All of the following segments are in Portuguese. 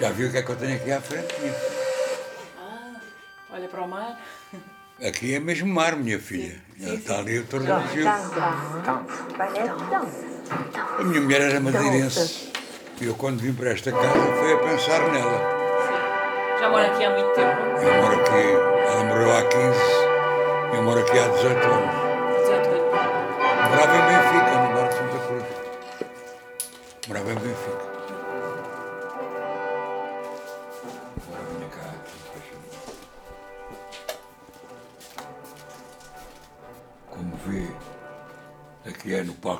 Já viu o que é que eu tenho aqui à frente? Ah, olha para o mar. Aqui é mesmo mar, minha filha. Já está ali o tornozelo. A minha mulher era madeirense. E eu, quando vim para esta casa, fui a pensar nela. Sim. Já mora aqui há muito tempo. Eu moro aqui, ela morreu há 15, eu moro aqui há 18 anos. 18 anos. Morava em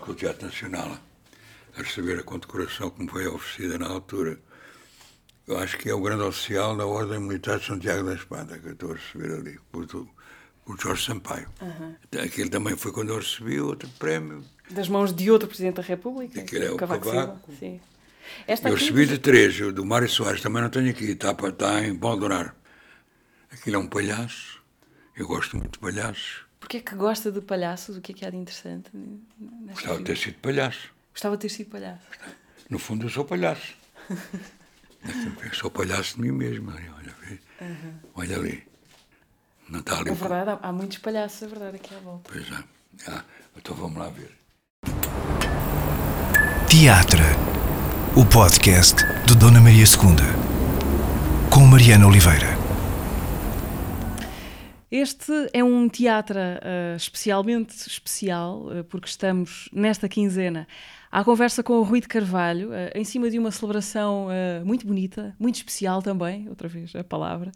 Palco do Teatro Nacional, a receber a condecoração me foi oferecida na altura. Eu acho que é o grande oficial da Ordem Militar de Santiago da Espada, que eu estou a receber ali, por, por Jorge Sampaio. Aquele também foi quando eu recebi outro prémio. Das mãos de outro Presidente da República. Aquele é o Cavaco Cavaco. Silva. Sim. Esta Eu aqui, recebi de três, o do Mário Soares também não tenho aqui, está, está em Baldonar. Aquilo é um palhaço, eu gosto muito de palhaços. Porquê é que gosta de palhaços? O que é que há de interessante? Gostava de ter sido palhaço. Gostava de ter sido palhaço. No fundo, eu sou palhaço. Eu sou palhaço de mim mesmo. Olha, vê. olha ali. Não está ali. É verdade, há, há muitos palhaços, é verdade, aqui à volta. Pois é. Ah, então vamos lá ver. Teatra, o podcast de Dona Maria II, com Mariana Oliveira. Este é um teatro ah, especialmente especial, ah, porque estamos nesta quinzena à conversa com o Rui de Carvalho, ah, em cima de uma celebração muito bonita, muito especial também, outra vez a palavra,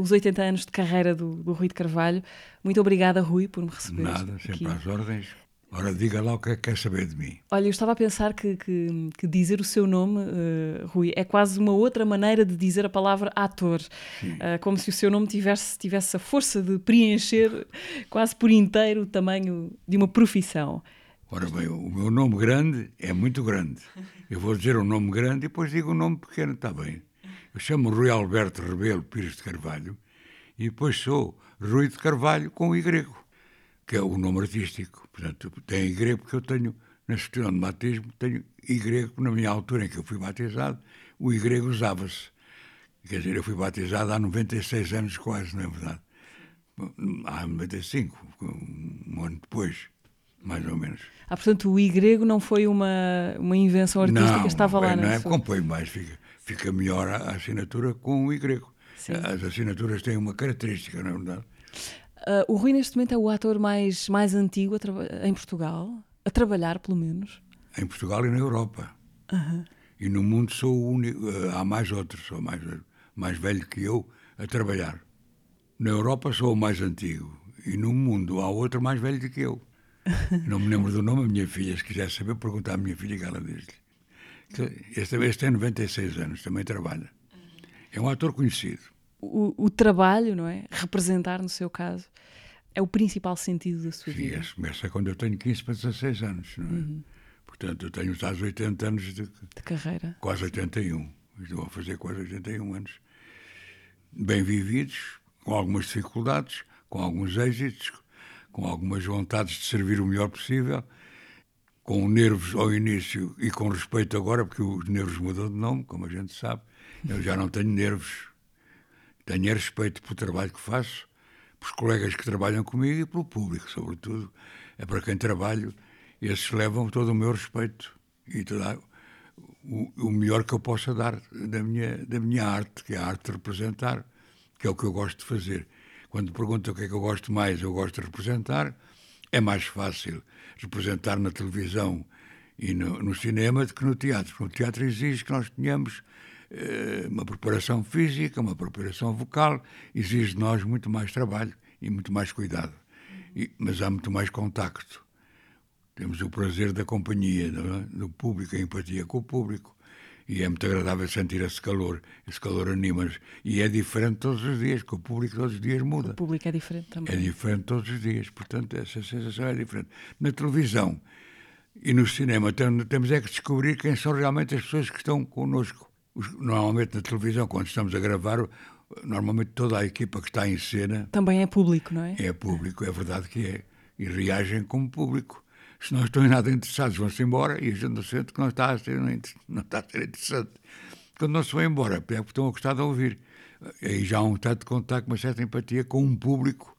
os 80 anos de carreira do, do Rui de Carvalho. Muito obrigada, Rui, por me receber. Nada, aqui. sempre às ordens. Ora, diga lá o que é que quer saber de mim. Olha, eu estava a pensar que, que- que dizer o seu nome, eh, Rui, é quase uma outra maneira de dizer a palavra ator. Eh, como se o seu nome tivesse, tivesse a força de preencher quase por inteiro o tamanho de uma profissão. Ora bem, o meu nome grande é muito grande. Eu vou dizer um nome grande e depois digo um nome pequeno, está bem. Eu chamo Rui Alberto Rebelo Pires de Carvalho e depois sou Rui de Carvalho com Y, que é o nome artístico. Portanto, tem Y porque eu tenho, na certidão de batismo, tenho Y, na minha altura em que eu fui batizado, o Y usava-se. Quer dizer, eu fui batizado há 96 anos quase, não é verdade? Há 95, um ano depois, mais ou menos. Ah, portanto, o Y não foi uma, uma invenção artística, estava lá não na é, sua... compõe mais, fica, fica melhor a, a assinatura com o Y. Sim. As assinaturas têm uma característica, não é verdade? Ah, o Rui, neste momento, é o ator mais, mais antigo a em Portugal, a trabalhar, pelo menos. Em Portugal e na Europa. E no mundo sou o único, eh, há mais outros, sou mais, mais velho que eu a trabalhar. Na Europa sou o mais antigo e no mundo há outro mais velho do que eu. Não me lembro do nome da minha filha, se quiser saber, perguntar à minha filha que ela diz-lhe. Este, este tem 96 anos, também trabalha. É um ator conhecido. O, o trabalho, não é? Representar, no seu caso, é o principal sentido da sua Sim, vida. esse começa quando eu tenho 15 para 16 anos, não é? Portanto, eu tenho quase 80 anos, de, De carreira. quase 81. Estou a fazer quase 81 anos. Bem vividos, com algumas dificuldades, com alguns êxitos, com algumas vontades de servir o melhor possível, com nervos ao início e com respeito agora, porque os nervos mudou de nome, como a gente sabe. Eu já não tenho nervos. Tenho respeito pelo trabalho que faço, pelos colegas que trabalham comigo e pelo público, sobretudo. É para quem trabalho. Esses levam todo o meu respeito e toda, o, o melhor que eu possa dar da minha, da minha arte, que é a arte de representar, que é o que eu gosto de fazer. Quando perguntam o que é que eu gosto mais, eu gosto de representar, é mais fácil representar na televisão e no, no cinema do que no teatro. No teatro exige que nós tenhamos uma preparação física, uma preparação vocal, exige de nós muito mais trabalho e muito mais cuidado. E- mas há muito mais contacto. Temos o prazer da companhia, é? do público, a empatia com o público. E é muito agradável sentir esse calor. Esse calor anima-nos. E é diferente todos os dias, que o público todos os dias muda. O público é diferente também. É diferente todos os dias, portanto, essa sensação é diferente. Na televisão e no cinema tem- temos é que descobrir quem são realmente as pessoas que estão connosco. Normalmente na televisão, quando estamos a gravar, normalmente toda a equipa que está em cena Também é público, não é? é público, é verdade que é. E reagem como público. Se não estão em nada interessados, vão-se embora e a gente não sente que não está a ser, não está a ser interessante. quando não se vão embora, é porque estão a gostar de ouvir. Aí já há um tanto de contato, uma certa empatia com um público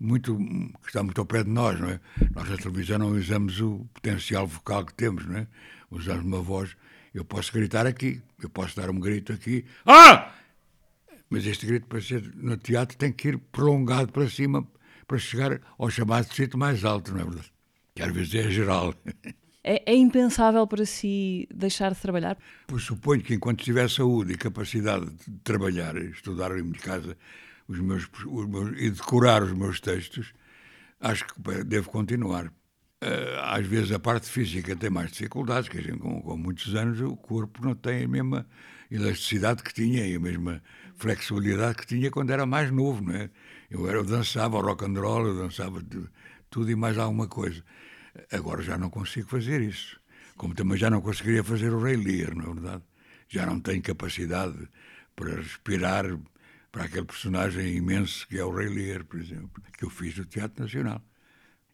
muito, que está muito ao pé de nós, não é? Nós na televisão não usamos o potencial vocal que temos, não é? Usamos uma voz. Eu posso gritar aqui, eu posso dar um grito aqui. Ah! Mas este grito, para ser no teatro, tem que ir prolongado para cima para chegar ao chamado sítio mais alto, não é verdade? Que às vezes é geral. É, é, impensável para si deixar de trabalhar? Pois suponho que enquanto tiver saúde e capacidade de trabalhar, estudar em casa os meus, os meus, e decorar os meus textos, acho que devo continuar. Eh, às vezes a parte física tem mais dificuldades, que com, com muitos anos o corpo não tem a mesma elasticidade que tinha e a mesma flexibilidade que tinha quando era mais novo, não é? Eu, era, eu dançava rock and roll, eu dançava tudo e mais alguma coisa. Agora já não consigo fazer isso. Como também já não conseguiria fazer o Rei Lear, não é verdade? Já não tenho capacidade para respirar para aquele personagem imenso que é o Rei Lear, por exemplo, que eu fiz no Teatro Nacional.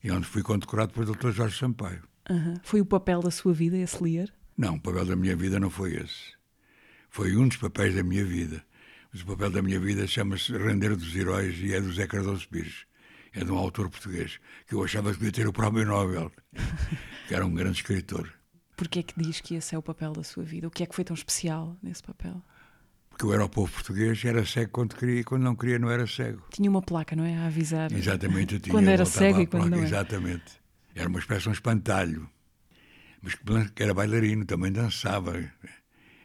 E onde fui condecorado pelo Dr. Jorge Sampaio. Uhum. Foi o papel da sua vida, esse Lear? Não, o papel da minha vida não foi esse. Foi um dos papéis da minha vida. Mas o papel da minha vida chama-se Render dos Heróis e é do Zé Cardoso Pires é de um autor português que eu achava que devia ter o prémio Nobel, que era um grande escritor. Porquê é que diz que esse é o papel da sua vida? O que é que foi tão especial nesse papel? Porque eu era o povo português, era cego quando queria e quando não queria não era cego. Tinha uma placa, não é? A avisar. Exatamente, eu tinha. Quando era cego e quando não era. Exatamente. Era uma espécie de um espantalho. Mas que era bailarino, também dançava.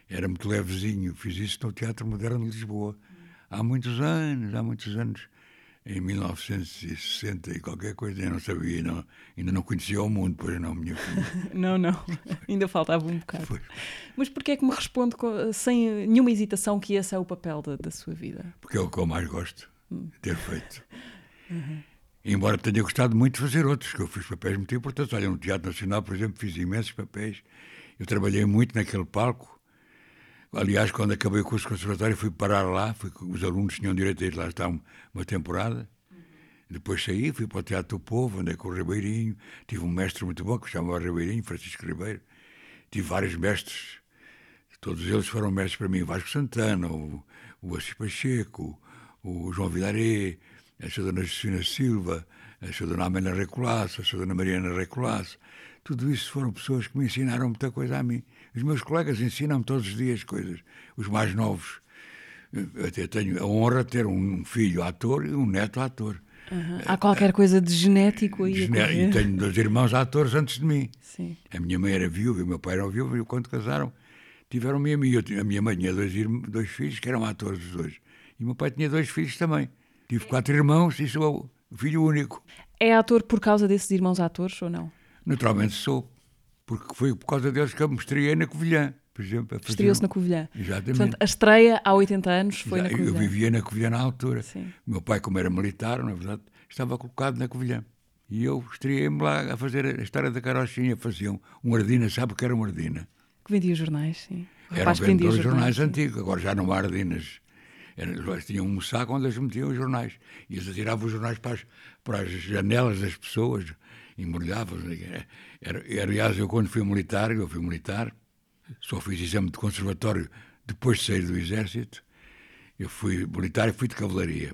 Era muito levezinho. Fiz isso no Teatro Moderno de Lisboa. Há muitos anos, há muitos anos em 1960 e qualquer coisa, eu não sabia, não, ainda não conhecia o mundo, pois não, minha filha. não, não, ainda faltava um bocado. Foi. Mas porquê é que me responde sem nenhuma hesitação que esse é o papel da, da sua vida? Porque é o que eu mais gosto de ter feito. Uhum. Embora tenha gostado muito de fazer outros, que eu fiz papéis muito importantes. Olha, no Teatro Nacional, por exemplo, fiz imensos papéis. Eu trabalhei muito naquele palco Aliás, quando acabei o curso de conservatório, fui parar lá, fui, os alunos tinham direito a ir lá estar uma temporada. Depois saí, fui para o Teatro do Povo, andei com o Ribeirinho. Tive um mestre muito bom que se chamava Ribeirinho, Francisco Ribeiro. Tive vários mestres, todos eles foram mestres para mim. Vasco Santana, o, o Assis Pacheco, o João Vilaré, a. Dona Justina Silva, a. Dona Amélia Recolasso, a. Dona Mariana Recolasso. Tudo isso foram pessoas que me ensinaram muita coisa a mim. Os meus colegas ensinam-me todos os dias coisas, os mais novos. Eu até tenho a honra de ter um filho ator e um neto ator. Uhum. Há qualquer coisa de genético aí. e tenho dois irmãos atores antes de mim. Sim. A minha mãe era viúva e o meu pai era viúvo e quando casaram tiveram-me a mim. a minha mãe tinha dois, dois filhos que eram atores os dois. E o meu pai tinha dois filhos também. Tive quatro irmãos e sou filho único. É ator por causa desses irmãos atores ou não? Naturalmente sou porque foi por causa deles que eu me estreiei na Covilhã, por exemplo. Estreou-se na Covilhã. Exatamente. Portanto, a estreia há 80 anos foi Já, na Covilhã. Eu vivia na Covilhã na altura. Sim. Meu pai, como era militar, na verdade, estava colocado na Covilhã. E eu estreiei-me lá a fazer a história da carochinha. Faziam um ardina, sabe o que era um ardina? Que vendia jornais, sim. Era um vendedor jornais, jornais antigos, agora já não há ardinas. Era, tinham um saco onde eles metiam os jornais. E eles atiravam os jornais para as, para as janelas das pessoas embrulhava. Aliás, eu quando fui militar, eu fui militar, só fiz exame de conservatório depois de sair do exército. Eu fui militar e fui de cavalaria.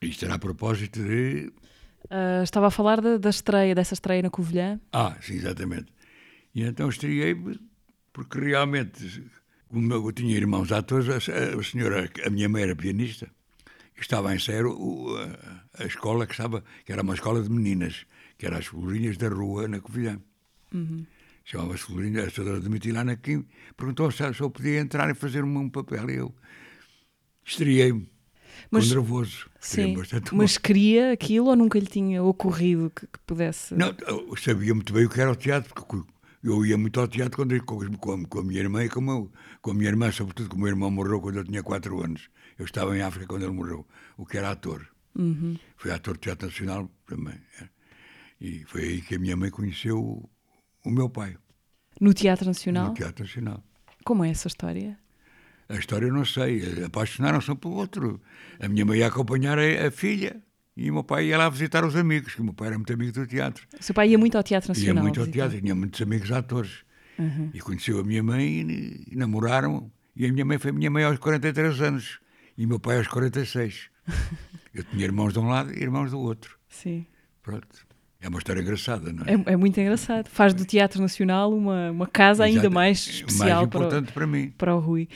Isto era a propósito de. Uh, estava a falar de, da estreia, dessa estreia na Covilhã? Ah, sim, exatamente. E então estreiei-me, porque realmente, como eu tinha irmãos atores, a, a senhora, a minha mãe era pianista, estava a ensaiar o, a, a, escola que estava, que era uma escola de meninas que era as Florinhas da Rua, na Covilhã. Uhum. Chamava-se Florinha, a senhora de lá na Kim, perguntou se eu podia entrar e fazer um, um papel. E eu estreiei-me. Mas, nervoso. Sim, mas queria aquilo ou nunca lhe tinha ocorrido que, que, pudesse. Não, eu sabia muito bem o que era o teatro, porque eu ia muito ao teatro quando, com, com, com a minha irmã e com, meu, com a minha irmã, sobretudo porque o meu irmão morreu quando eu tinha 4 anos. Eu estava em África quando ele morreu, o que era ator. Uhum. Foi ator de teatro nacional também. É. E foi aí que a minha mãe conheceu o, meu pai. No Teatro Nacional? No Teatro Nacional. Como é essa história? A história eu não sei. Apaixonaram-se um pelo outro. A minha mãe ia acompanhar a, a, filha e o meu pai ia lá visitar os amigos, que o meu pai era muito amigo do teatro. O seu pai ia muito ao Teatro Nacional? Ia muito ao teatro, tinha muitos amigos atores. Uhum. E conheceu a minha mãe e, e namoraram E a minha mãe foi a minha mãe aos 43 anos e meu pai aos 46. Eu tinha irmãos de um lado e irmãos do outro. Sim. Pronto. É uma história engraçada, não é? É, é muito engraçado. Faz do Teatro Nacional uma, uma casa ainda Exato. mais especial mais para, o, importante para, mim. para o Rui.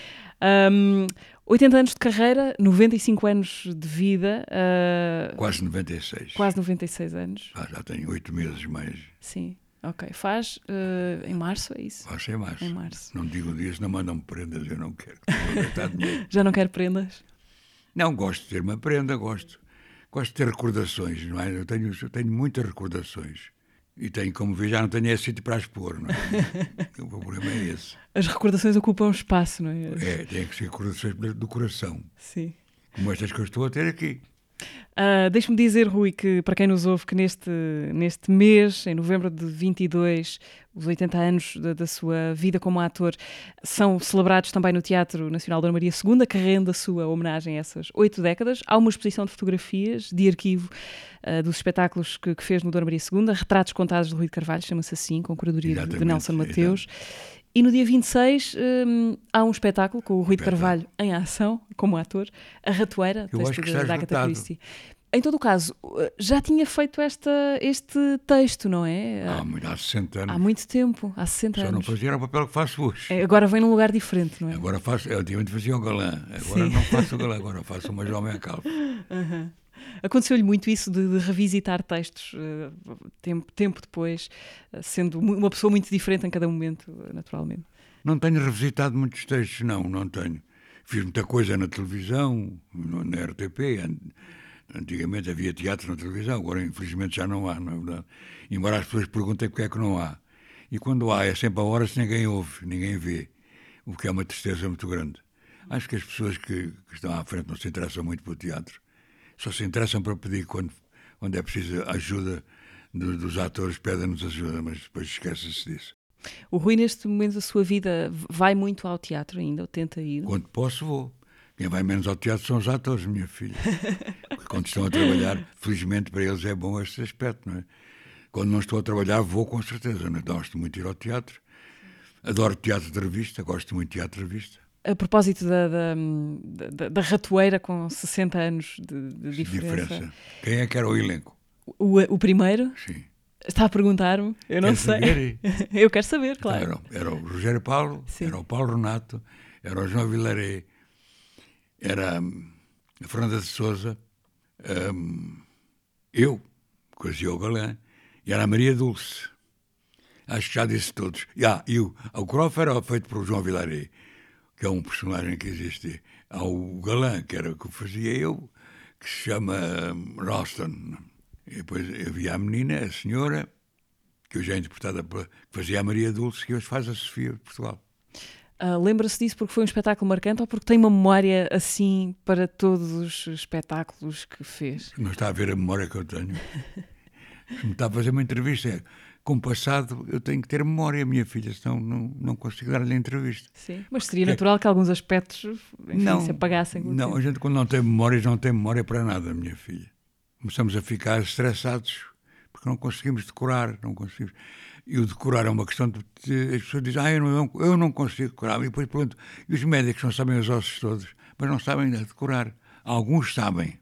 Um, 80 anos de carreira, 95 anos de vida. uh, Quase 96. Quase 96 anos. Ah, já tenho oito meses mais. Sim, ok. Faz uh, em março, é isso? Vai ser março. Em março. Não digo dias, não mandam-me prendas, eu não quero. Já não quero prendas? Não, gosto de ter uma prenda, gosto. Gosto de ter recordações, não é? Eu tenho, eu tenho muitas recordações. E tenho, como vê, já não tenho esse sítio para expor, não é? o problema é esse. As recordações ocupam espaço, não é? É, tem que ser recordações do coração. Sim. Como estas que eu estou a ter aqui. Uh, Deixe-me dizer, Rui, que para quem nos ouve, que neste, neste mês, em novembro de 22, os 80 anos da, da sua vida como ator são celebrados também no Teatro Nacional Dona Maria II, que rende a sua homenagem a essas oito décadas. Há uma exposição de fotografias de arquivo uh, dos espetáculos que, que, fez no Dona Maria II, Retratos Contados de Rui de Carvalho, chama-se assim, com curadoria de, de Nelson Mateus. Exatamente. E no dia 26 um, há um espetáculo com o Rui de Carvalho em ação, como ator, A Ratoeira, Eu texto da Agatha Christie. Em todo o caso, já tinha feito esta, este texto, não é? Há, há 60 anos. Há muito tempo, há 60 Só anos. não fazia o papel que faço hoje. É, agora vem num lugar diferente, não é? Agora faço, eu antigamente fazia o galã, agora Sim. não faço o galã, agora faço uma jovem a calvo. Uhum. Aconteceu-lhe muito isso de, de revisitar textos uh, tempo, tempo depois, uh, sendo uma pessoa muito diferente em cada momento, uh, naturalmente. Não tenho revisitado muitos textos, não, não tenho. Fiz muita coisa na televisão, na RTP. Antigamente havia teatro na televisão, agora infelizmente já não há, na verdade. Embora as pessoas perguntem porque é que não há. E quando há, é sempre a horas que ninguém ouve, ninguém vê, o que é uma tristeza muito grande. Acho que as pessoas que, que estão à frente não se interessam muito pelo teatro. Só se interessam para pedir quando, quando é preciso ajuda do, dos atores, pedem-nos ajuda, mas depois esquecem-se disso. O Rui, neste momento da sua vida, vai muito ao teatro ainda, ou tenta ir? Quando posso, vou. Quem vai menos ao teatro são os atores, minha filha. Quando estão a trabalhar, felizmente para eles é bom este aspecto, não é? Quando não estou a trabalhar, vou com certeza. Não gosto muito de ir ao teatro. Adoro teatro de revista, gosto muito de teatro de revista. A propósito da, da, da, da ratoeira com 60 anos de, de diferença. diferença. Quem é que era o elenco? O, o primeiro? Sim. Está a perguntar-me? Eu não Quer sei. Saber? Eu quero saber, claro. Era, era, o Rogério Paulo, Sim. era o Paulo Renato, era o João Vilaré, era hum, a Fernanda de Souza, um, eu, que fazia o galã, e era a Maria Dulce. Acho que já disse todos. Ah, e o, o Croft era feito por João Vilaré, que é um personagem que existe. Há o galã, que era o que fazia eu, que se chama um, Ralston. E depois havia a menina, a senhora, que hoje é interpretada pela, que fazia a Maria Dulce, que hoje faz a Sofia de Portugal. Uh, Lembra-se disso porque foi um espetáculo marcante ou porque tem uma memória assim para todos os espetáculos que fez? Não está a ver a memória que eu tenho. Se me está a fazer uma entrevista, com o passado eu tenho que ter memória, minha filha, senão não, não consigo dar-lhe a entrevista. Sim, mas seria natural que alguns aspectos enfim, não, se apagassem. Não, a gente quando não tem memórias não tem memória para nada, minha filha. Começamos a ficar estressados porque não conseguimos decorar, não conseguimos. E o decorar é uma questão de, de as pessoas dizem, ah, eu não, eu não consigo decorar. E depois pronto, e os médicos não sabem os ossos todos, mas não sabem ainda decorar. Alguns sabem,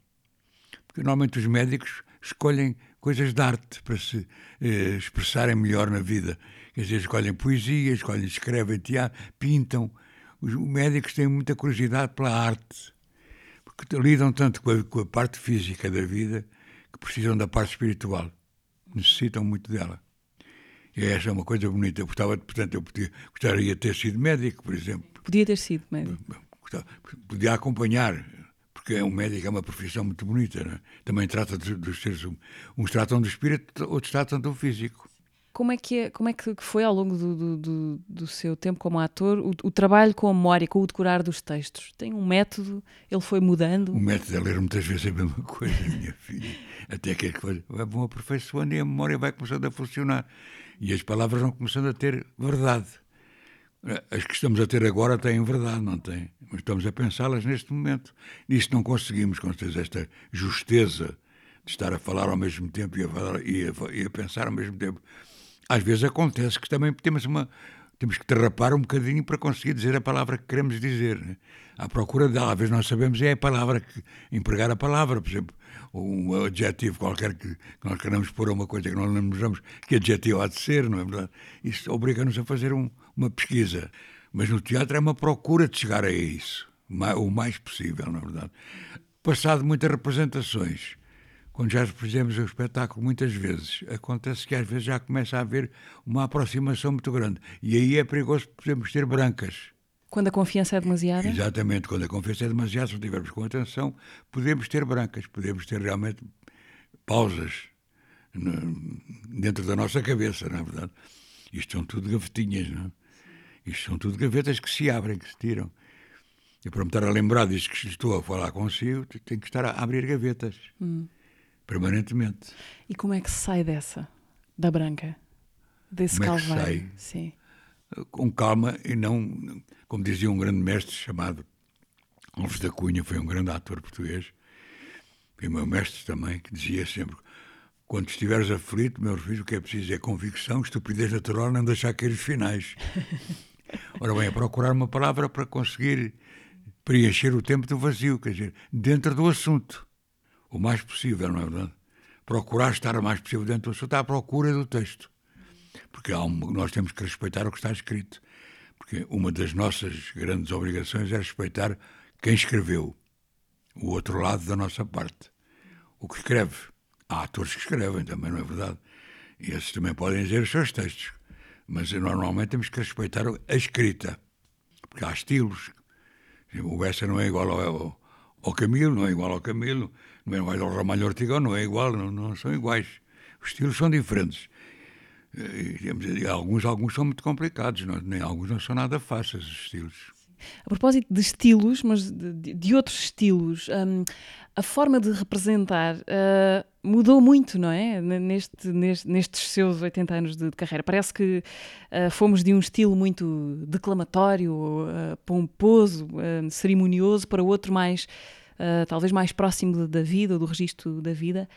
porque normalmente os médicos escolhem coisas de arte para se eh, expressarem melhor na vida. Quer dizer, escolhem poesia, escolhem, escrevem teatro, pintam. Os médicos têm muita curiosidade pela arte, porque lidam tanto com a, com a parte física da vida que precisam da parte espiritual. Necessitam muito dela. E essa é uma coisa bonita. Eu gostava, portanto, eu podia, gostaria de ter sido médico, por exemplo. Podia ter sido médico. Podia acompanhar, porque um médico é uma profissão muito bonita. É? Também trata dos seres Uns tratam do espírito, outros tratam do físico. Como é que, é, como é que foi ao longo do, do, do, do seu tempo como ator o, o, trabalho com a memória, com o decorar dos textos? Tem um método? Ele foi mudando? O método é ler muitas vezes a mesma coisa, minha filha. Até que as coisas vão aperfeiçoando e a memória vai começando a funcionar. E as palavras vão começando a ter verdade. As que estamos a ter agora têm verdade, não têm? Mas estamos a pensá-las neste momento. Nisso não conseguimos, com certeza, esta justeza de estar a falar ao mesmo tempo e a, falar, e a, e a pensar ao mesmo tempo. Às vezes acontece que também temos uma, temos que derrapar um bocadinho para conseguir dizer a palavra que queremos dizer. Né? À procura dela, às vezes nós sabemos é a palavra, que, empregar a palavra, por exemplo, um adjetivo qualquer que, que nós queremos pôr a uma coisa que nós não lembramos que adjetivo há de ser, não é verdade? Isso obriga-nos a fazer um, uma pesquisa. Mas no teatro é uma procura de chegar a isso, o mais possível, na verdade. Passado muitas representações, quando já fizemos o espetáculo muitas vezes, acontece que às vezes já começa a haver uma aproximação muito grande. E aí é perigoso podemos ter brancas. Quando a confiança é demasiada? Exatamente, quando a confiança é demasiada, se não tivermos com atenção, podemos ter brancas, podemos ter realmente pausas no, dentro da nossa cabeça, na é verdade. Isto são tudo gavetinhas, não é? Isto são tudo gavetas que se abrem, que se tiram. E para me estar a lembrar disto que estou a falar consigo, tenho que estar a abrir gavetas. Hum permanentemente. E como é que se sai dessa, da branca, desse como calvário? É que sai? Sim. Com calma e não, como dizia um grande mestre chamado Alves da Cunha, foi um grande ator português, foi meu mestre também, que dizia sempre: quando estiveres aflito, meu filho, o que é preciso é convicção, estupidez natural, não deixar cair os finais. Ora bem, é procurar uma palavra para conseguir preencher o tempo do vazio, quer dizer, dentro do assunto o mais possível, não é verdade? Procurar estar o mais possível dentro do assunto à procura do texto. Porque nós temos que respeitar o que está escrito. Porque uma das nossas grandes obrigações é respeitar quem escreveu, o outro lado da nossa parte. O que escreve. Há atores que escrevem também, não é verdade? E esses também podem dizer os seus textos. Mas normalmente temos que respeitar a escrita. Porque há estilos. O Bessa não é igual ao, ao Camilo, não é igual ao Camilo não é igual ao Ramalho Ortigão, não é igual, não, não são iguais. Os estilos são diferentes. E, e alguns, alguns são muito complicados, não, nem alguns não são nada fáceis, os estilos. A propósito de estilos, mas de, de outros estilos, um, a forma de representar uh, mudou muito, não é? Neste, neste, nestes seus 80 anos de, de carreira. Parece que uh, fomos de um estilo muito declamatório, uh, pomposo, cerimonioso, para outro mais talvez mais próximo da vida, do registro da vida.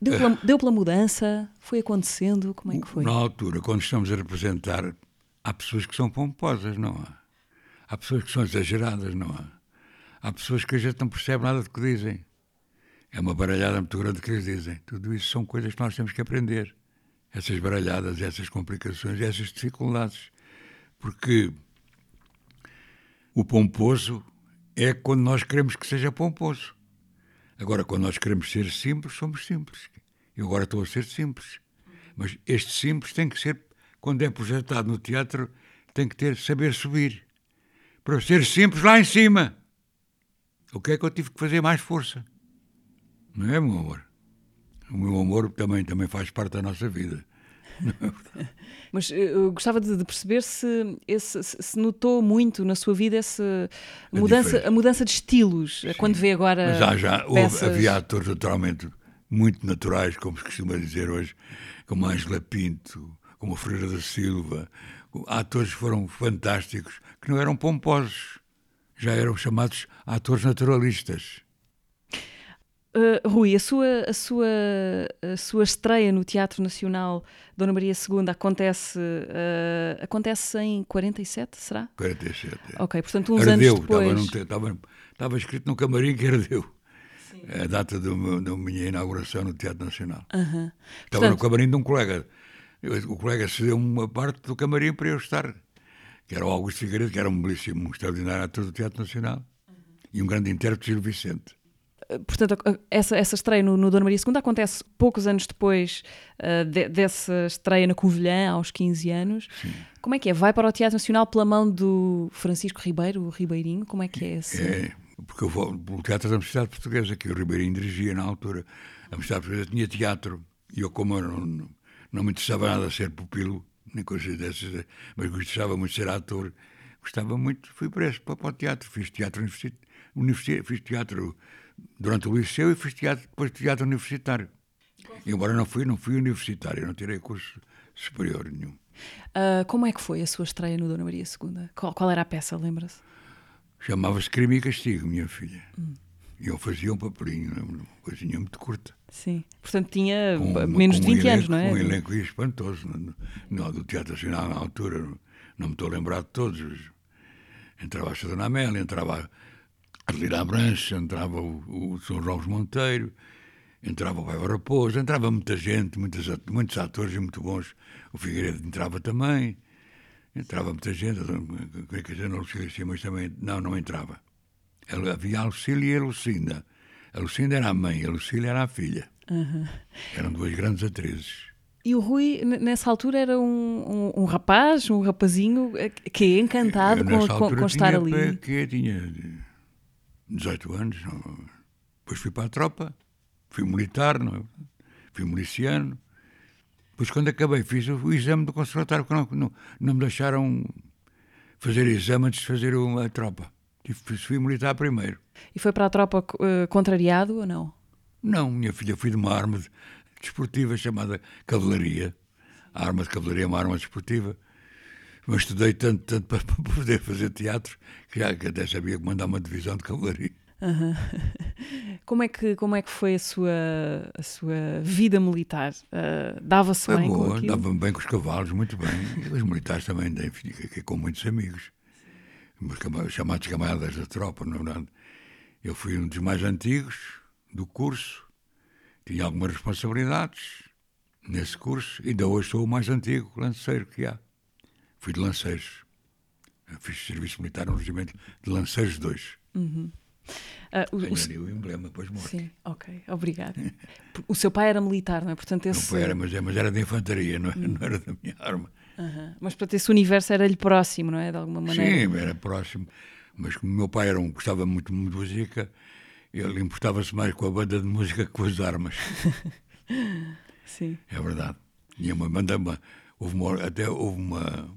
Deu pela, deu pela mudança? Foi acontecendo? Como é que foi? Na altura, quando estamos a representar, há pessoas que são pomposas, não há? Há pessoas que são exageradas, não há? Há pessoas que a gente não percebe nada do que dizem. É uma baralhada muito grande que eles dizem. Tudo isso são coisas que nós temos que aprender. Essas baralhadas, essas complicações, essas dificuldades. Porque o pomposo é quando nós queremos que seja pomposo. Agora, quando nós queremos ser simples, somos simples. Eu agora estou a ser simples. Mas este simples tem que ser, quando é projetado no teatro, tem que ter saber subir. Para ser simples lá em cima. O que é que eu tive que fazer mais força? Não é, meu amor? O meu amor também, também faz parte da nossa vida. Mas eh, eu gostava de, perceber se, esse, se notou muito na sua vida essa mudança, a mudança de estilos, Sim. quando vê agora. Mas há, já houve, havia atores naturalmente muito naturais, como se costuma dizer hoje, como Ângela Pinto, como Ferreira da Silva. Atores que foram fantásticos, que não eram pomposos, já eram chamados atores naturalistas. Uh, Rui, a sua, a, sua, a sua estreia no Teatro Nacional Dona Maria II acontece, uh, acontece em 47, será? 47. É. Ok, portanto, uns ardeu, anos depois. Estava, estava, estava, escrito no camarim que ardeu. Sim. A data do, da minha inauguração no Teatro Nacional. Uh -huh. Estava portanto, no camarim de um colega. O colega cedeu uma parte do camarim para eu estar, que era o Augusto Figueiredo, que era um belíssimo, um extraordinário ator do Teatro Nacional, -huh. e um grande intérprete, Gil Vicente portanto, essa, essa estreia no, no Dona Maria II acontece poucos anos depois uh, de, dessa estreia na Covilhã, aos 15 anos. Sim. Como é que é? Vai para o Teatro Nacional pela mão do Francisco Ribeiro, o Ribeirinho? Como é que é esse? É, porque eu vou pelo Teatro da Universidade Portuguesa, que o Ribeirinho dirigia na altura. A Universidade Portuguesa tinha teatro, e eu, como eu não, não me interessava nada ser pupilo, nem coisas dessas, mas gostava muito de ser ator, gostava muito, fui para, esse, para, para o teatro, fiz teatro universitário, fiz teatro durante o liceu e fiz teatro, depois teatro universitário. Embora não fui, não fui universitário, não tirei curso superior nenhum. Uh, como é que foi a sua estreia no Dona Maria II? Qual, qual era a peça, lembra-se? Chamava-se Crime e Castigo, minha filha. Hum. E eu fazia um papelinho, uma coisinha muito curta. Sim, portanto tinha com, menos de 20 um anos, não é? Um elenco espantoso no, no, do Teatro Nacional na altura, não me estou a lembrar de todos. Entrava a Dona Amélia, entrava a Lira Abranche, entrava o, o São João Monteiro, entrava o Baiva Raposo, entrava muita gente, muitos, muitos atores muito bons. O Figueiredo entrava também, entrava muita gente, é que a Lucília mas também, não, não entrava. Havia a Lucília e a Lucinda. A Lucinda era a mãe, a Lucília era a filha. Uhum. Eram duas grandes atrizes. E o Rui, nessa altura, era um, um, um rapaz, um rapazinho, eh, que é encantado com, com, com estar ali. Que tinha 18 anos. Depois fui para a tropa, fui militar, não, é? fui miliciano. Depois, quando acabei, fiz o, exame do conservatório, porque não, não, não, me deixaram fazer exame antes de fazer uma tropa. Fui militar primeiro. E foi para a tropa uh, contrariado ou não? Não, minha filha, fui de uma arma desportiva chamada cavalaria. A arma de cavalaria é uma arma desportiva. Mas estudei tanto, tanto para poder fazer teatro que já que até sabia comandar uma divisão de cavalaria. Uhum. Como, é que, como é que foi a sua, a sua vida militar? Uh, Dava-se bem boa, com aquilo? Dava-me bem com os cavalos, muito bem. Os militares também, fiquei com muitos amigos. Chamados camaradas da tropa, na verdade. Eu fui um dos mais antigos do curso, tinha algumas responsabilidades nesse curso, e ainda hoje sou o mais antigo lanceiro que há. Fui de lanceiros. Eu fiz serviço militar no regimento de lanceiros 2. Uhum. Uh, o, o, o emblema, depois morto. Sim, ok, obrigado. o seu pai era militar, não é? Portanto, esse... Não era, mas, é, mas era de infantaria, não, uhum. não era da minha arma. Uhum. Mas, portanto, esse universo era-lhe próximo, não é? De alguma maneira. Sim, era próximo. Mas como meu pai era um, gostava muito de música, ele importava-se mais com a banda de música que com as armas. Sim. É verdade. Tinha uma banda, uma, houve uma, até houve uma,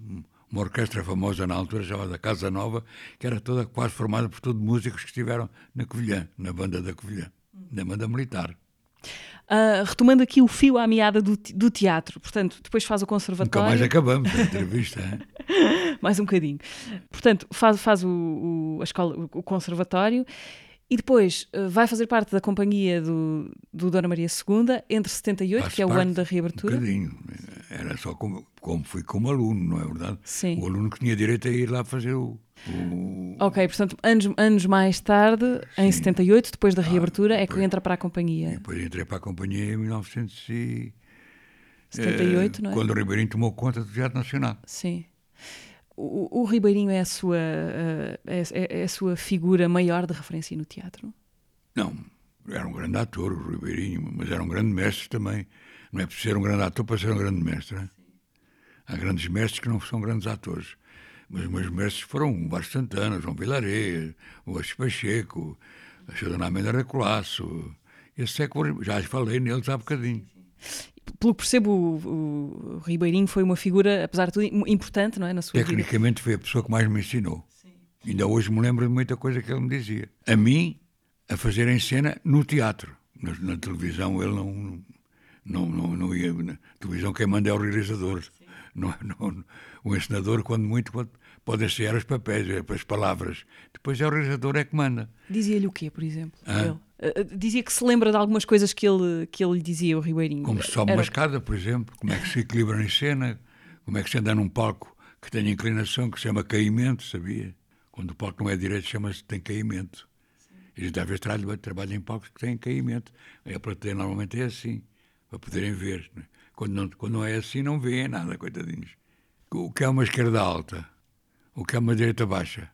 uma orquestra famosa na altura, chamada Casa Nova, que era toda quase formada por todos músicos que estiveram na Covilhã, na banda da Covilhã, na banda militar. Uh, retomando aqui o fio à meada do, do, teatro, portanto, depois faz o conservatório. Nunca mais acabamos a entrevista. mais um bocadinho. Portanto, faz, faz o, o, a escola, o conservatório e depois uh, vai fazer parte da companhia do, do Dona Maria II entre 78, Faço que é o ano da reabertura. Um bocadinho. Era só como, como fui como aluno, não é verdade? Sim. O aluno que tinha direito a ir lá fazer o. o... Ok, portanto, anos, anos mais tarde, Sim. em 78, depois da ah, reabertura, depois, é que entra para a companhia. Depois entrei para a companhia em 1978, eh, não é? Quando o Ribeirinho tomou conta do Teatro Nacional. Sim o, o Ribeirinho é a, sua, uh, é, é, a sua figura maior de referência no teatro? Não, era um grande ator, o Ribeirinho, mas era um grande mestre também. Não é preciso ser um grande ator para ser um grande mestre. Né? Há grandes mestres que não são grandes atores. Mas os meus mestres foram Vasco Santana, João Vilaré, o Assis Pacheco, a Xadana Amélia Recolasso. Esse é que já falei neles há bocadinho pelo que percebo, o, o, Ribeirinho foi uma figura, apesar de tudo, importante não é, na sua Tecnicamente vida. foi a pessoa que mais me ensinou. Sim. Ainda hoje me lembro de muita coisa que ele me dizia. A mim, a fazer em cena no teatro. Na, na televisão ele não, não, não, não ia. Na televisão quem manda é o realizador. Não, não, o ensinador, quando muito, pode, pode ensinar os papéis, as palavras. Depois é o realizador é que manda. Dizia-lhe o quê, por exemplo? Uh, dizia que se lembra de algumas coisas que ele, que ele dizia, o Ribeirinho. Como se sobe Era... uma escada, por exemplo, como é que se equilibra em cena, como é que se anda num palco que tem inclinação, que se chama caimento, sabia? Quando o palco não é direito, chama-se tem caimento. E às vezes trabalha, trabalha em palcos que têm caimento. A plateia normalmente é assim, para poderem ver. Né? Quando, não, quando não é assim, não veem nada, coitadinhos. O que é uma esquerda alta? O que é uma direita baixa?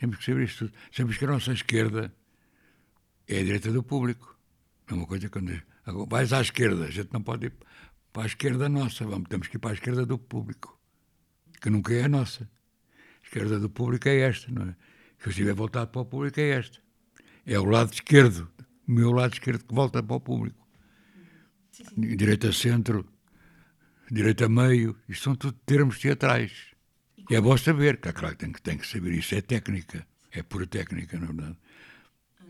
Temos que saber isto tudo. Sabemos que a nossa esquerda é a direita do público. É uma coisa quando vais à esquerda, a gente não pode ir para a esquerda nossa, vamos, temos que ir para a esquerda do público, que nunca é a nossa. A esquerda do público é esta, não é? Se eu estiver voltado para o público, é esta. É o lado esquerdo, o meu lado esquerdo que volta para o público. Sim, sim. Direita centro, direita meio, isto são tudo termos teatrais. E é bom saber, que, claro, tem que, tem que saber, isso é técnica, é pura técnica, na verdade.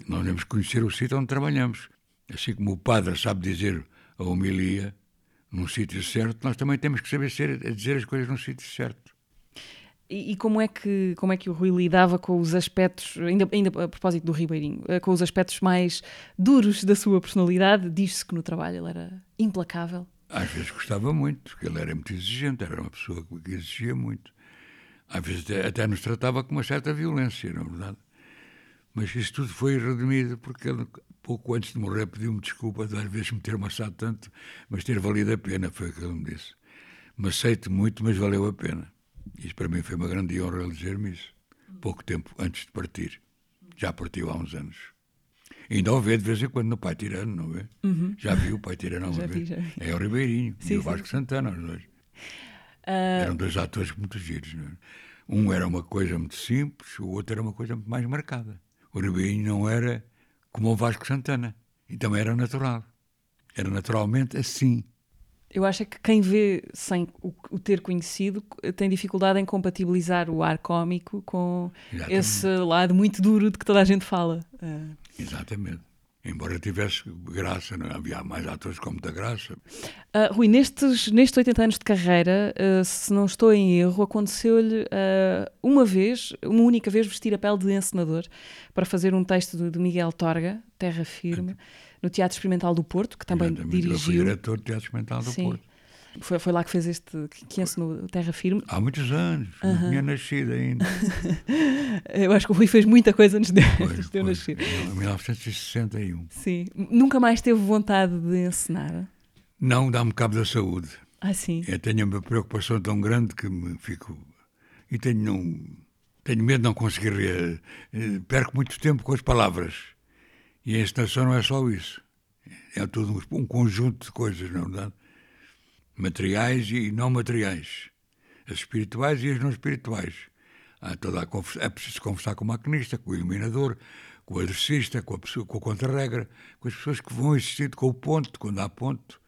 Nós temos que conhecer o sítio onde trabalhamos. Assim como o padre sabe dizer a homilia num sítio certo, nós também temos que saber ser, dizer as coisas num sítio certo. E, e, como, é que, como é que o Rui lidava com os aspectos, ainda, ainda a propósito do Ribeirinho, eh, com os aspectos mais duros da sua personalidade? Diz-se que no trabalho ele era implacável. Às vezes gostava muito, porque ele era muito exigente, era uma pessoa que exigia muito. Às vezes até, nos tratava com uma certa violência, na verdade. Mas isso tudo foi redimido porque ele, pouco antes de morrer, pediu-me desculpa de às vezes me ter amassado tanto, mas ter valido a pena, foi o que ele me disse. Me aceito muito, mas valeu a pena. Isso para mim foi uma grande honra ele dizer-me isso. Pouco tempo antes de partir. Já partiu há uns anos. Ainda o vê de vez em quando no Pai Tirano, não vê? Uhum. Já viu o Pai Tirano Já uma vi, vez? já vi. É o Ribeirinho Sim, e o sim. Vasco Santana, os dois. Ah, Eram dois atores muito giros. Não é? Um era uma coisa muito simples, o outro era uma coisa muito mais marcada. O Ribeirinho não era como o Vasco Santana. E também era natural. Era naturalmente assim. eu acho é que quem vê sem o, ter conhecido tem dificuldade em compatibilizar o ar cómico com Exatamente. esse lado muito duro de que toda a gente fala. Ah, Exatamente. Embora tivesse graça, não é? havia mais atores com muita graça. Ah, Rui, nestes, nestes 80 anos de carreira, ah, se não estou em erro, aconteceu-lhe ah, uma vez, uma única vez, vestir a pele de encenador para fazer um texto de, de Miguel Torga, Terra Firme, no Teatro Experimental do Porto, que também Exatamente. Eu fui dirigiu. diretor do Teatro Experimental do Sim. Porto. Foi, foi lá que fez este, que, que ensinou o Terra Firme. Há muitos anos. Não tinha nascido ainda. Eu acho que o Rui fez muita coisa antes de, Pois, antes de eu pois. nascer. Em 1961. Sim. Nunca mais teve vontade de encenar? Não dá-me cabo da saúde. Ah, sim. Eu tenho uma preocupação tão grande que me fico. E tenho, não, tenho medo de não conseguir. eh, eh, Perco muito tempo com as palavras. E a encenação não é só isso. É todo um, um conjunto de coisas, não é verdade? Materiais e não materiais. As espirituais e as não espirituais. Há toda a conversa- é preciso conversar com o maquinista, com o iluminador, com o adressista, com, a pessoa, com o contra-regra, com as pessoas que vão existir com o ponto, quando há ponto.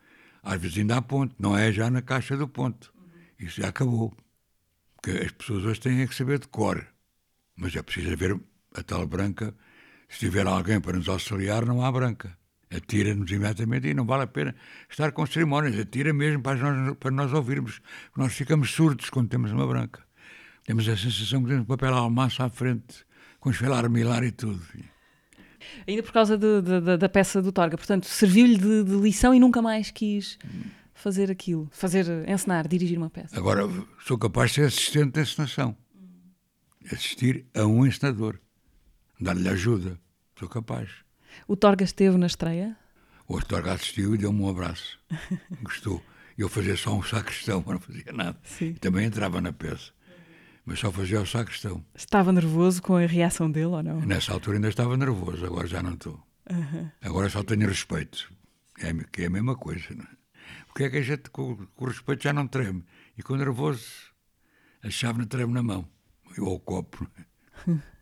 Às vezes ainda há ponto, não é já na caixa do ponto. Isso já acabou. Porque as pessoas hoje têm que saber de cor. Mas é preciso haver a tal branca. Se tiver alguém para nos auxiliar, não há branca. Atira-nos imediatamente e não vale a pena estar com cerimónias. Atira mesmo para nós, para nós ouvirmos. Nós ficamos surdos quando temos uma branca. Temos a sensação que temos um papel almaço à frente, com esfelar milar e tudo. Ainda por causa de- de- da- da peça do Torga. Portanto, serviu-lhe de, de lição e nunca mais quis fazer aquilo. Fazer, encenar, dirigir uma peça. Agora, sou capaz de ser assistente de encenação. Assistir a um encenador. Dar-lhe ajuda. Sou capaz. O Torga esteve na estreia? O Astorga assistiu e deu-me um abraço. Gostou. Eu fazia só um sacristão, não fazia nada. Sim. Também entrava na peça. Mas só fazia o sacristão. Estava nervoso com a reação dele ou não? Nessa altura ainda estava nervoso, agora já não estou. Agora só tenho respeito. É, que é a mesma coisa, não é? O que é que a gente com, com respeito já não treme? E com nervoso, a chave não treme na mão. Ou o copo.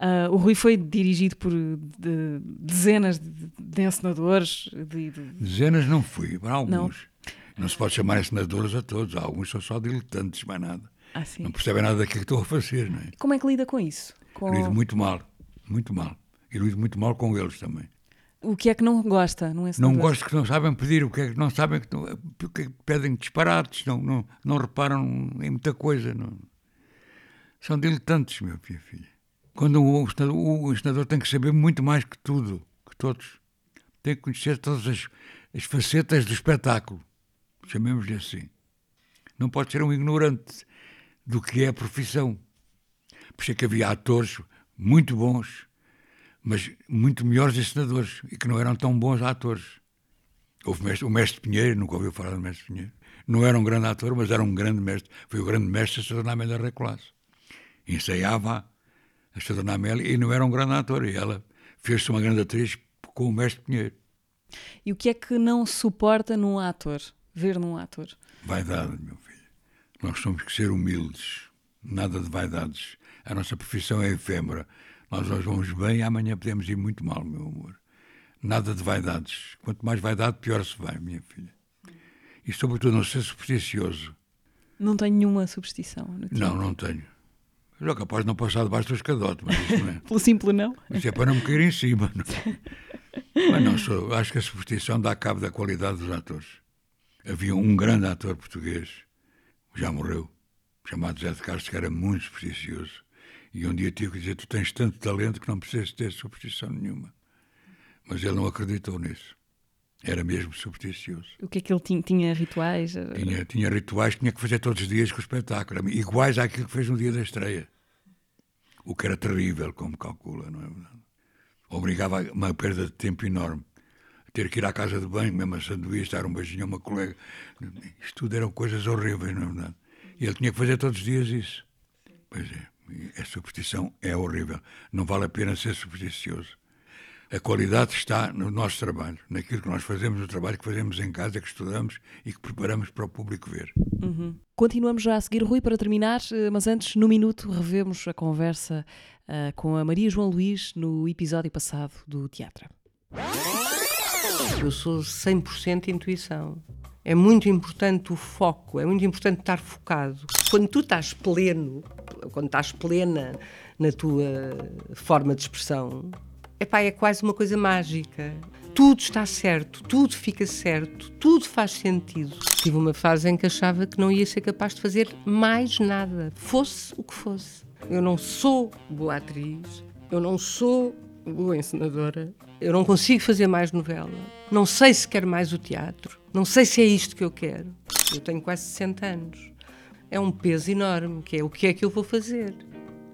não? Ah, o Rui foi dirigido por de- dezenas de, de encenadores. De, de- Dezenas não fui, para alguns. Não. se pode chamar encenadores a todos. Alguns são só diletantes, mais nada. Ah. Não percebem nada daquilo que estou a fazer, não é? Como é que lida com isso? Com... Lido muito mal, muito mal. E lido muito mal com eles também. O que é que não gosta num Não encenador? gosto que não sabem pedir, o que é que não sabem, que não, porque pedem disparates, não, não, não reparam em muita coisa. Não. São diletantes, meu filho. Quando o ensinador, o ensinador tem que saber muito mais que tudo, que todos. Tem que conhecer todas as, as facetas do espetáculo. Chamemos-lhe assim. Não pode ser um ignorante do que é a profissão. Por isso é que havia atores muito bons, mas muito melhores ensinadores e que não eram tão bons atores. Houve mestre- o mestre Pinheiro, nunca ouviu falar do mestre Pinheiro. Não era um grande ator, mas era um grande mestre. Foi o grande mestre da Sra. Amélia Reclasse. Ensaiava a Sra. Amélia e não era um grande ator. E ela fez-se uma grande atriz com o mestre Pinheiro. E o que é que não suporta num ator? Ver num ator? Vaidade, meu filho. Nós temos que ser humildes. Nada de vaidades. A nossa profissão é efêmera. Nós hoje vamos bem e amanhã podemos ir muito mal, meu amor. Nada de vaidades. Quanto mais vaidade, pior se vai, minha filha. E, sobretudo, não ser supersticioso. Não tenho nenhuma superstição. no Não, teatro. não tenho. Eu sou capaz de não passar debaixo do escadote, mas isso não é. Pelo simples não? Isso é para não me cair em cima. Não. Mas não, sou, acho que a superstição dá cabo da qualidade dos atores. Havia um grande ator português, já morreu, chamado Zé de Castro, que era muito supersticioso. E um dia tive que dizer: Tu tens tanto talento que não precisas ter superstição nenhuma. Mas ele não acreditou nisso. Era mesmo supersticioso. O que é que ele tinha? Tinha rituais? Tinha, tinha rituais que tinha que fazer todos os dias com o espetáculo, iguais àquilo que fez no dia da estreia. O que era terrível, como calcula, não é verdade? Obrigava a uma perda de tempo enorme. Ter que ir à casa de banho, mesmo a sanduíche, dar um beijinho a uma colega. Isto tudo eram coisas horríveis, não é verdade? E ele tinha que fazer todos os dias isso. Pois é, a superstição é horrível. Não vale a pena ser supersticioso. A qualidade está no nosso trabalho, naquilo que nós fazemos, no trabalho que fazemos em casa, que estudamos e que preparamos para o público ver. Uhum. Continuamos já a seguir, Rui, para terminar, eh, mas antes, no minuto, revemos a conversa uh, com a Maria João Luís no episódio passado do teatro. Eu sou 100% intuição. É muito importante o foco, é muito importante estar focado. Quando tu estás pleno, quando estás plena na tua forma de expressão, epá, é quase uma coisa mágica. Tudo está certo, tudo fica certo, tudo faz sentido. Tive uma fase em que achava que não ia ser capaz de fazer mais nada, fosse o que fosse. Eu não sou boa atriz, eu não sou boa encenadora, eu não consigo fazer mais novela, não sei se quero mais o teatro, não sei se é isto que eu quero. Eu tenho quase 60 anos. É um peso enorme, que é o que é que eu vou fazer?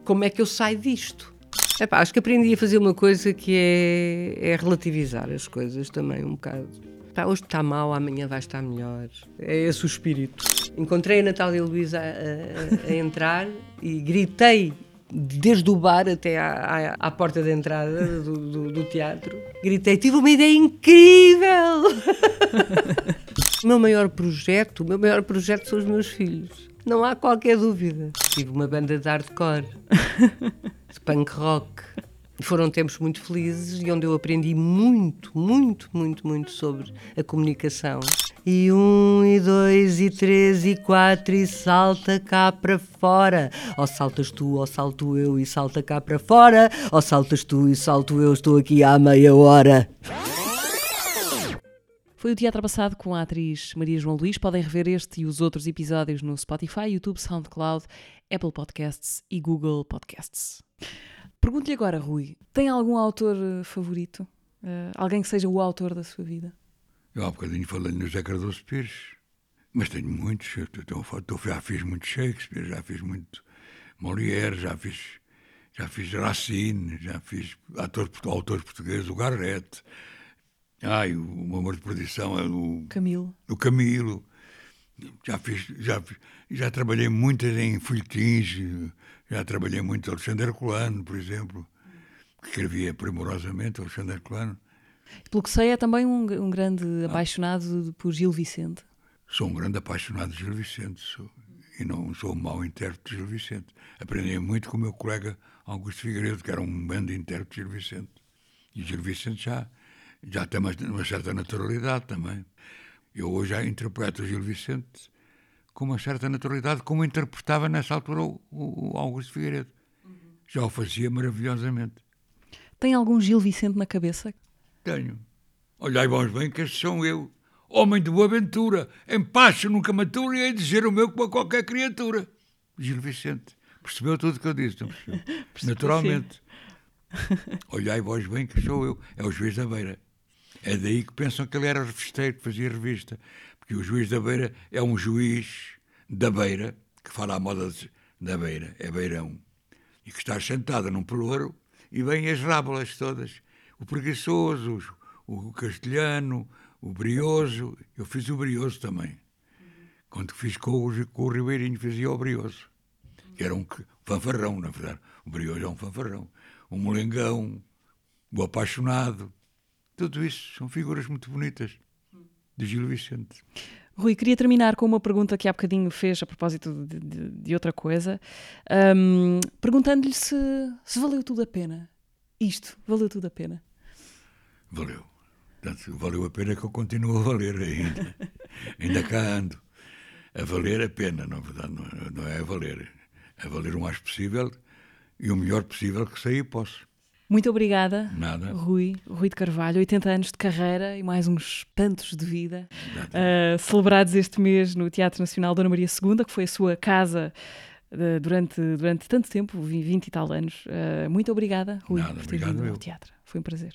Como é que eu saio disto? Epá, acho que aprendi a fazer uma coisa que é, é relativizar as coisas também um bocado. Epá, hoje está mal, amanhã vai estar melhor. É esse o espírito. Encontrei a Natália Luísa a, a, a entrar e gritei desde o bar até à, à, à porta de entrada do, do, do, teatro. Gritei, tive uma ideia incrível! o meu maior projeto, o meu maior projeto são os meus filhos. Não há qualquer dúvida. Tive uma banda de hardcore punk rock. Foram tempos muito felizes e onde eu aprendi muito, muito, muito, muito sobre a comunicação. E um, e dois, e três, e quatro, e salta cá para fora. Ou saltas tu, ou salto eu, e salta cá para fora. Ou saltas tu, e salto eu, estou aqui há meia hora. Foi o teatro passado com a atriz Maria João Luís. Podem rever este e os outros episódios no Spotify, YouTube, SoundCloud, Apple Podcasts e Google Podcasts. Pergunto-lhe agora, Rui, tem algum autor eh, favorito? Uh, alguém que seja o autor da sua vida? Eu há bocadinho falei no José Cardoso Pires, mas tenho muitos. Eu, eu, eu, já fiz muito Shakespeare, já fiz muito Molière, já fiz, já fiz Racine, já fiz ator, autor o Garrett. Ai, o, o Amor de Perdição, é o Camilo. O Camilo. Já fiz, já, já trabalhei muito em folhetins, já trabalhei muito Alexandre Colano, por exemplo, que escrevia primorosamente Alexandre Colano. Pelo que sei, é também um, um grande ah. apaixonado por Gil Vicente. Sou um grande apaixonado de Gil Vicente, sou, e não sou um mau intérprete de Gil Vicente. Aprendi muito com o meu colega Augusto Figueiredo, que era um grande intérprete de Gil Vicente. E Gil Vicente já, já tem uma, uma certa naturalidade também. Eu hoje já interpreto o Gil Vicente com uma certa naturalidade, como interpretava nessa altura o, o Augusto Figueiredo. Uhum. Já o fazia maravilhosamente. Tem algum Gil Vicente na cabeça? Tenho. Olhai vós bem que este sou eu, homem de boa aventura, em pacho nunca maturo e hei de dizer o meu como a qualquer criatura. Gil Vicente. Percebeu tudo o que eu disse, não percebeu? Naturalmente. Olhai vós bem que sou eu. É o juiz da beira. É daí que pensam que ele era revisteiro, que fazia revista que o juiz da Beira é um juiz da Beira, que fala à moda da Beira, é beirão, e que está sentado num pelouro e vêm as rábulas todas. O preguiçoso, o castelhano, o brioso. Eu fiz o brioso também. Quando fiz com o, com o Ribeirinho, fazia o brioso. Que era um fanfarrão, na verdade. O brioso é um fanfarrão. Um molengão, o apaixonado. Tudo isso são figuras muito bonitas de Gil Vicente. Rui, queria terminar com uma pergunta que há bocadinho fez a propósito de, de, de outra coisa, um, perguntando-lhe se, se valeu tudo a pena. Isto, valeu tudo a pena? Valeu. Portanto, valeu a pena que eu continuo a valer ainda. ainda cá ando. A valer a pena, na verdade, não é, não é a valer. A valer o mais possível e o melhor possível que sair posso. Muito obrigada, Nada. Rui, Rui de Carvalho, 80 anos de carreira e mais uns tantos de vida, uh, celebrados este mês no Teatro Nacional Dona Maria II, que foi a sua casa uh, durante, durante tanto tempo, 20 e tal anos. Uh, muito obrigada, Rui, Nada, por ter vindo ao teatro. Foi um prazer.